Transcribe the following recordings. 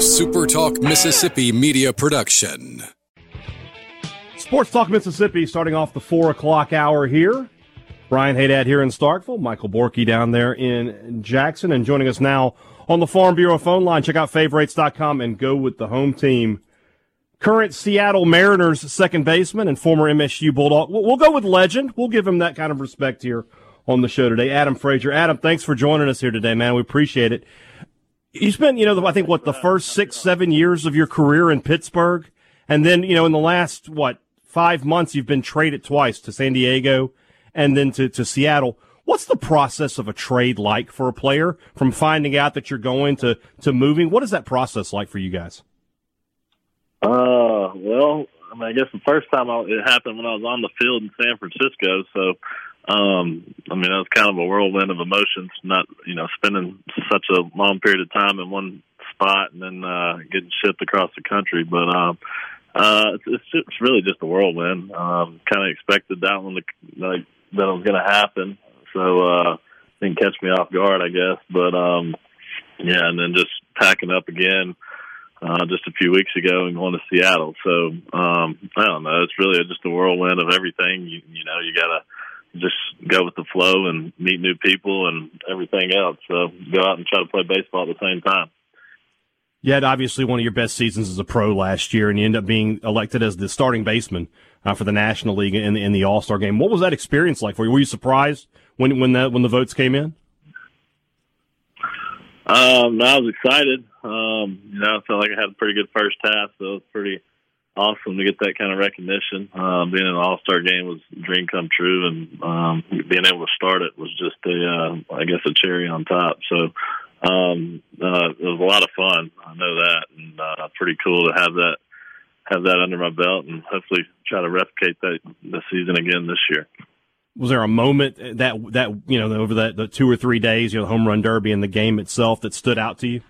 a Super Talk Mississippi media production. Sports Talk Mississippi starting off the 4 o'clock hour here. Brian Haydad here in Starkville, Michael Borky down there in Jackson, and joining us now on the Farm Bureau phone line. Check out favorites.com and go with the home team. Current Seattle Mariners second baseman and former MSU Bulldog. We'll go with legend. We'll give him that kind of respect here on the show today. Adam Frazier. Adam, thanks for joining us here today, man. We appreciate it. You spent, you know, I think what the first six, seven years of your career in Pittsburgh, and then, you know, in the last what five months, you've been traded twice to San Diego and then to, to Seattle. What's the process of a trade like for a player from finding out that you're going to, to moving? What is that process like for you guys? Uh, well, I mean, I guess the first time I, it happened when I was on the field in San Francisco. So, um, I mean, that was kind of a whirlwind of emotions. Not, you know, spending such a long period of time in one spot and then uh, getting shipped across the country. But um, uh, it's, it's, really just a whirlwind. Um, kind of expected that one to like that was going to happen. So uh, didn't catch me off guard, I guess. But um, yeah, and then just packing up again uh, just a few weeks ago and going to Seattle. So um, I don't know. It's really just a whirlwind of everything. You, you know, you gotta just go with the flow and meet new people and everything else. So go out and try to play baseball at the same time. You had obviously one of your best seasons as a pro last year, and you end up being elected as the starting baseman uh, for the National League in the, in the All Star game. What was that experience like for you? Were you surprised when when the when the votes came in? Um, I was excited. Um, you know, I felt like I had a pretty good first half, so it was pretty awesome to get that kind of recognition. Uh, being in an All Star game was a dream come true, and um, being able to start it was just a, uh, I guess, a cherry on top. So um, uh, it was a lot of fun. I know that, and uh, pretty cool to have that have that under my belt, and hopefully try to replicate that this season again this year was there a moment that that you know over that the two or three days, you know, the home run derby and the game itself that stood out to you?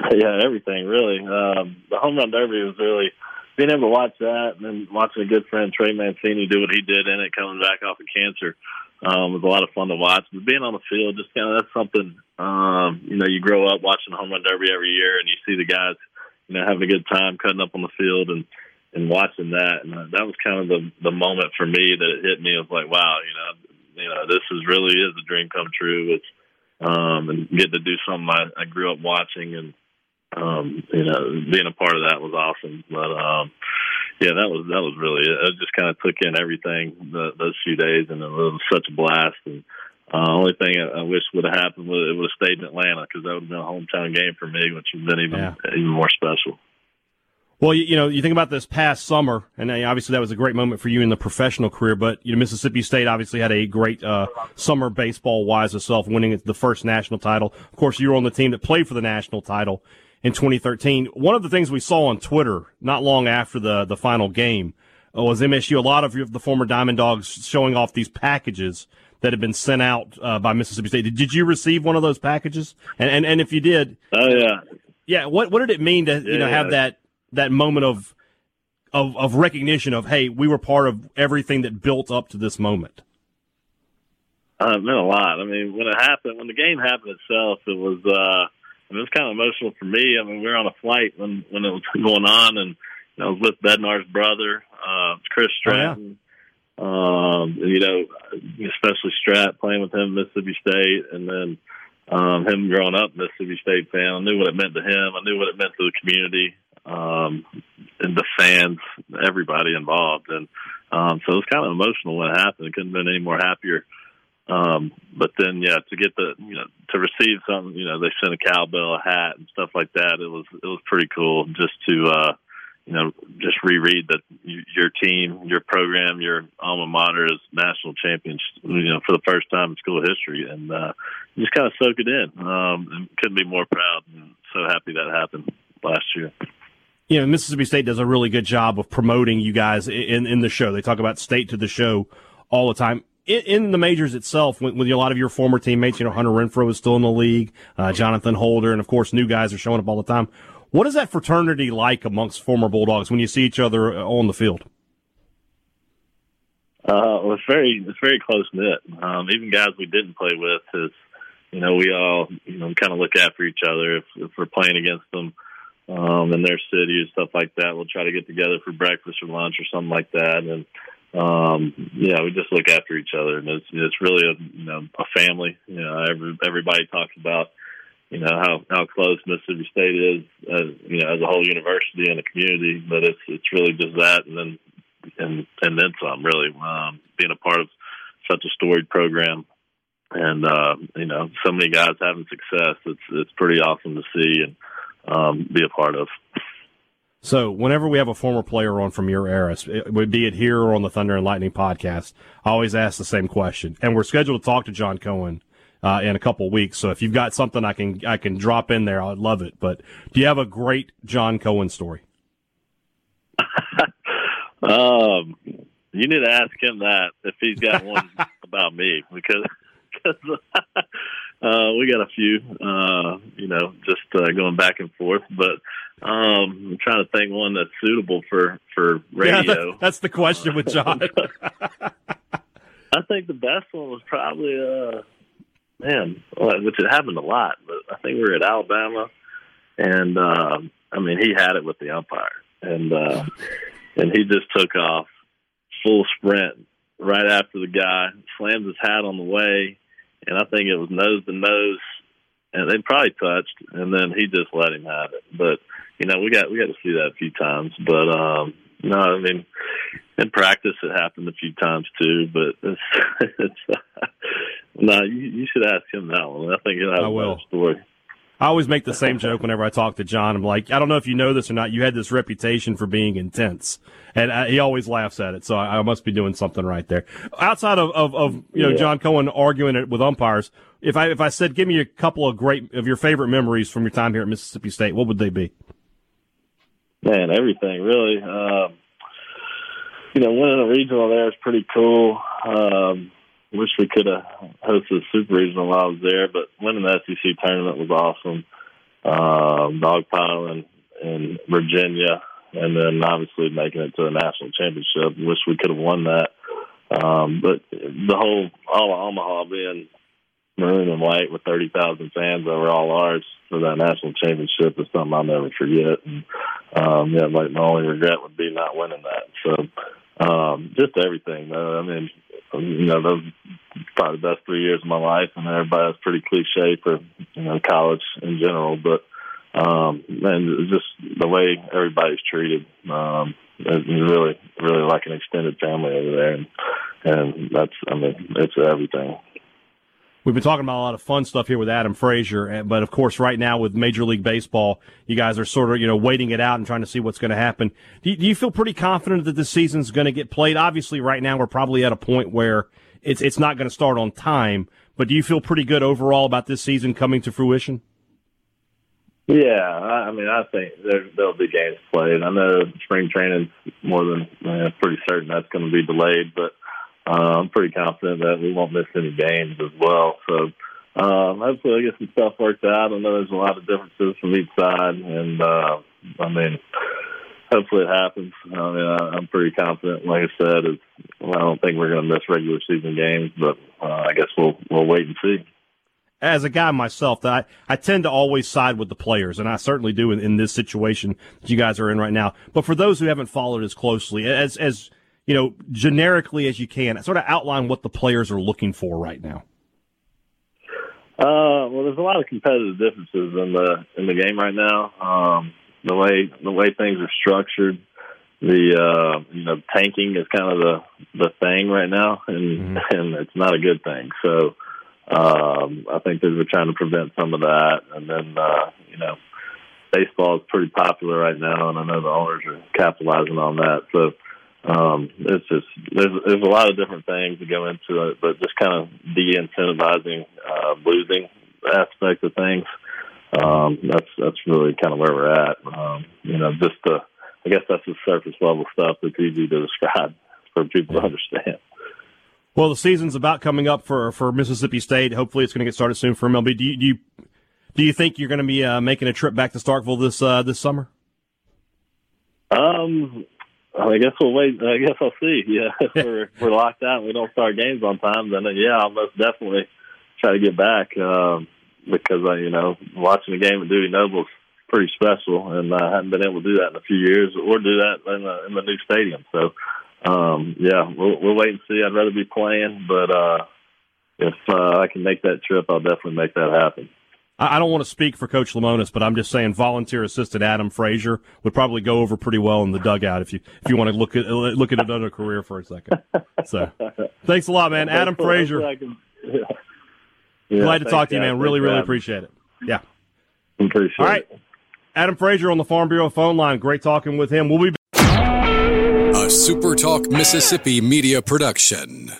Yeah, everything really. Um, the home run derby was really being able to watch that, and then watching a good friend Trey Mancini do what he did in it, coming back off of cancer, um, was a lot of fun to watch. But being on the field, just kind of that's something. Um, you know, you grow up watching the home run derby every year, and you see the guys, you know, having a good time cutting up on the field and and watching that, and uh, that was kind of the the moment for me that it hit me. Of like, wow, you know, you know, this is really is a dream come true. It's um, and getting to do something I, I grew up watching, and um, you know, being a part of that was awesome. But um, yeah, that was that was really it. I just kind of took in everything the, those few days, and it was such a blast. And uh, only thing I, I wish would have happened was it would have stayed in Atlanta because that would have been a hometown game for me, which would have been even yeah. even more special. Well, you, you, know, you think about this past summer, and obviously that was a great moment for you in the professional career. But you know, Mississippi State obviously had a great uh, summer baseball wise itself, winning the first national title. Of course, you were on the team that played for the national title in 2013. One of the things we saw on Twitter not long after the the final game uh, was MSU. A lot of the former Diamond Dogs showing off these packages that had been sent out uh, by Mississippi State. Did, did you receive one of those packages? And, and and if you did, oh yeah, yeah. What what did it mean to you know have that that moment of of of recognition of hey, we were part of everything that built up to this moment? Uh, it meant a lot. I mean, when it happened, when the game happened itself, it was uh, it was kind of emotional for me. I mean, we were on a flight when when it was going on, and you know, I was with Bednar's brother, uh, Chris Stratton. Oh, yeah. Um, you know, especially Strat playing with him Mississippi State, and then um, him growing up Mississippi State fan. I knew what it meant to him. I knew what it meant to the community um, and the fans, everybody involved. And um, so it was kind of emotional when it happened. It couldn't have been any more happier. Um, but then, yeah, to get the, you know, to receive something, you know, they sent a cowbell, a hat, and stuff like that. It was, it was pretty cool just to, uh, you know, just reread that your team, your program, your alma mater is national champions, you know, for the first time in school history, and uh, just kind of soak it in. Um, and couldn't be more proud and so happy that happened last year you know, Mississippi State does a really good job of promoting you guys in, in the show. They talk about state to the show all the time. In, in the majors itself, with, with, a lot of your former teammates, you know, Hunter Renfroe is still in the league, uh, Jonathan Holder, and of course, new guys are showing up all the time. What is that fraternity like amongst former Bulldogs when you see each other uh, on the field? Uh, well, it's very, it's very close knit. Um, even guys we didn't play with has, you know, we all, you know, kind of look after each other if, if we're playing against them um, in their city stuff like that. We'll try to get together for breakfast or lunch or something like that, and um, yeah, we just look after each other, and it's it's really a you know a family. You know, every, everybody talks about you know how how close Mississippi State is, as, you know, as a whole university and a community, but it's it's really just that, and then and and then some. Really, um, being a part of such a storied program and uh, you know so many guys having success. It's it's pretty awesome to see and um, be a part of. So, whenever we have a former player on from your era, it would be it here or on the Thunder and Lightning podcast, I always ask the same question. And we're scheduled to talk to John Cohen uh, in a couple weeks. So, if you've got something I can I can drop in there, I'd love it. But do you have a great John Cohen story? um, you need to ask him that if he's got one about me because because uh, we got a few, uh, you know, just uh, going back and forth. But um, I'm trying to think one that's suitable for for radio. Yeah, that's the question with John. I think the best one was probably, uh, man, which it happened a lot. But I think we were at Alabama, and uh, I mean, he had it with the umpire, and uh, and he just took off full sprint right after the guy, slams his hat on the way, and I think it was nose to nose, and they probably touched, and then he just let him have it. But you know, we got we got to see that a few times. But um, no, I mean, in practice it happened a few times too. But it's, it's uh, no, you, you should ask him that one. I think he'll have I will. a story. I always make the same joke whenever I talk to John. I'm like, I don't know if you know this or not. You had this reputation for being intense, and I, uh, he always laughs at it. So I, I, must be doing something right there. Outside of, of, of you know yeah. John Cohen arguing it with umpires, if I if I said give me a couple of great of your favorite memories from your time here at Mississippi State, what would they be? Man, everything really. Um, you know, winning a regional there is pretty cool. Um, wish we could have hosted Super Regional while I was there, but winning the SEC tournament was awesome. Um, dogpiling in Virginia, and then obviously making it to the national championship. Wish we could have won that. Um, but the whole all of Omaha being maroon and white with thirty thousand fans over all ours for that national championship is something I'll never forget. And um, yeah, like my only regret would be not winning that. So um, just everything. Uh, I mean, you know, those probably the best three years of my life, and everybody that's pretty cliche for you know college in general, but um, and just the way everybody's treated, um, it's really, really like an extended family over there, and and that's, I mean, it's everything. We've been talking about a lot of fun stuff here with Adam Frazier, but of course, right now with Major League Baseball, you guys are sort of you know waiting it out and trying to see what's going to happen. Do you, do you feel pretty confident that this season's going to get played? Obviously, right now we're probably at a point where it's it's not going to start on time. But do you feel pretty good overall about this season coming to fruition? Yeah, I mean, I think there, there'll be games played. I know spring training's more than uh, pretty certain that's going to be delayed, but uh, I'm pretty confident that we won't miss any games as well. So um, hopefully, I get some stuff worked out. I know there's a lot of differences from each side, and uh, I mean, hopefully it happens. I mean, I, I'm pretty confident. Like I said, it's, I don't think we're going to miss regular season games, but uh, I guess we'll we'll wait and see. As a guy myself, that I, I tend to always side with the players, and I certainly do in, in this situation that you guys are in right now. But for those who haven't followed as closely, as as you know, generically as you can, sort of outline what the players are looking for right now. Uh, well, there's a lot of competitive differences in the in the game right now. Um, the way the way things are structured, the uh, you know tanking is kind of the the thing right now, and mm-hmm. and it's not a good thing. So um, I think that we're trying to prevent some of that, and then uh, you know baseball is pretty popular right now, and I know the owners are capitalizing on that. So um, it's just there's there's a lot of different things that go into it, but just kind of de-incentivizing uh, losing aspect of things. Um, that's that's really kind of where we're at. Um, you know, just the I guess that's the surface level stuff that's easy to describe for people to understand. Well, the season's about coming up for for Mississippi State. Hopefully, it's going to get started soon for MLB. Do you do you, do you think you're going to be uh, making a trip back to Starkville this uh, this summer? Um, I guess we'll wait. I guess I'll see. Yeah, if we're we're locked out and we don't start games on time, then uh, yeah, I'll most definitely try to get back um, because I, you know, watching the game at Noble's is pretty special, and I haven't been able to do that in a few years, or do that in the, in the new stadium. So, um, yeah, we'll, we'll wait and see. I'd rather be playing, but uh, if uh, I can make that trip, I'll definitely make that happen. I don't want to speak for Coach Lemonis, but I'm just saying volunteer assistant Adam Frazier would probably go over pretty well in the dugout if you if you want to look at look at another career for a second. So, thanks a lot, man. Adam Frazier. Yeah. Yeah, Glad to talk to you, man. Really, really appreciate it. Yeah. I appreciate it. All right. it. Adam Frazier on the Farm Bureau phone line. Great talking with him. We'll be a Super Talk Mississippi media production.